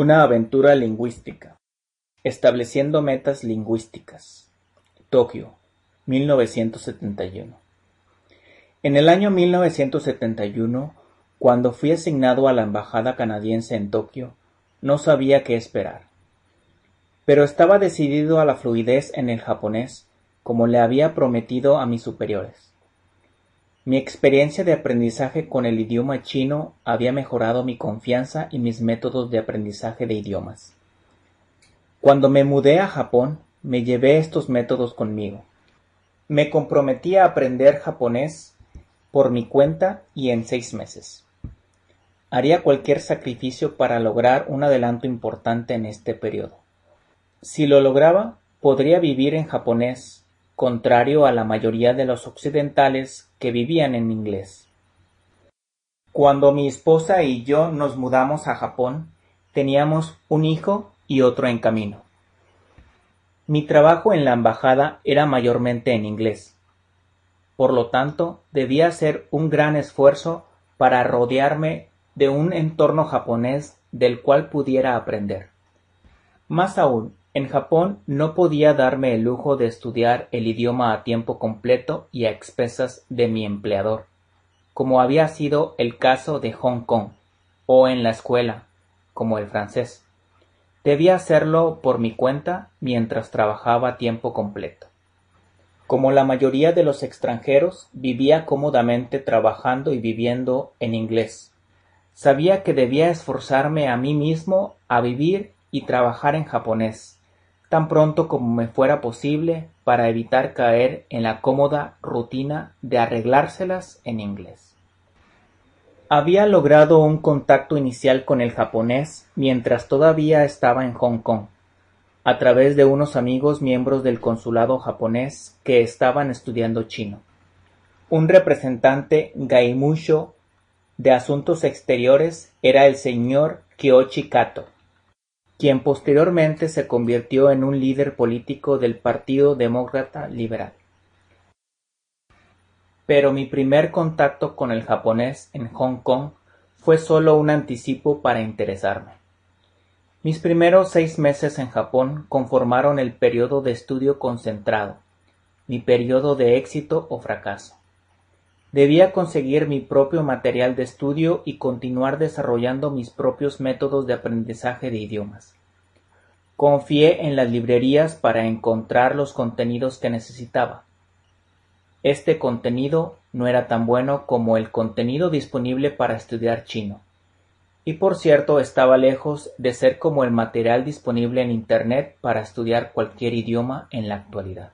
Una aventura lingüística. Estableciendo metas lingüísticas. Tokio, 1971. En el año 1971, cuando fui asignado a la embajada canadiense en Tokio, no sabía qué esperar. Pero estaba decidido a la fluidez en el japonés, como le había prometido a mis superiores. Mi experiencia de aprendizaje con el idioma chino había mejorado mi confianza y mis métodos de aprendizaje de idiomas. Cuando me mudé a Japón, me llevé estos métodos conmigo. Me comprometí a aprender japonés por mi cuenta y en seis meses. Haría cualquier sacrificio para lograr un adelanto importante en este periodo. Si lo lograba, podría vivir en japonés, contrario a la mayoría de los occidentales que vivían en inglés. Cuando mi esposa y yo nos mudamos a Japón, teníamos un hijo y otro en camino. Mi trabajo en la embajada era mayormente en inglés. Por lo tanto, debía hacer un gran esfuerzo para rodearme de un entorno japonés del cual pudiera aprender. Más aún, en Japón no podía darme el lujo de estudiar el idioma a tiempo completo y a expensas de mi empleador, como había sido el caso de Hong Kong, o en la escuela, como el francés. Debía hacerlo por mi cuenta mientras trabajaba a tiempo completo. Como la mayoría de los extranjeros, vivía cómodamente trabajando y viviendo en inglés. Sabía que debía esforzarme a mí mismo a vivir y trabajar en japonés, tan pronto como me fuera posible para evitar caer en la cómoda rutina de arreglárselas en inglés. Había logrado un contacto inicial con el japonés mientras todavía estaba en Hong Kong, a través de unos amigos miembros del consulado japonés que estaban estudiando chino. Un representante gaimusho de asuntos exteriores era el señor Kyoshi Kato quien posteriormente se convirtió en un líder político del Partido Demócrata Liberal. Pero mi primer contacto con el japonés en Hong Kong fue solo un anticipo para interesarme. Mis primeros seis meses en Japón conformaron el periodo de estudio concentrado, mi periodo de éxito o fracaso. Debía conseguir mi propio material de estudio y continuar desarrollando mis propios métodos de aprendizaje de idiomas. Confié en las librerías para encontrar los contenidos que necesitaba. Este contenido no era tan bueno como el contenido disponible para estudiar chino. Y por cierto estaba lejos de ser como el material disponible en Internet para estudiar cualquier idioma en la actualidad.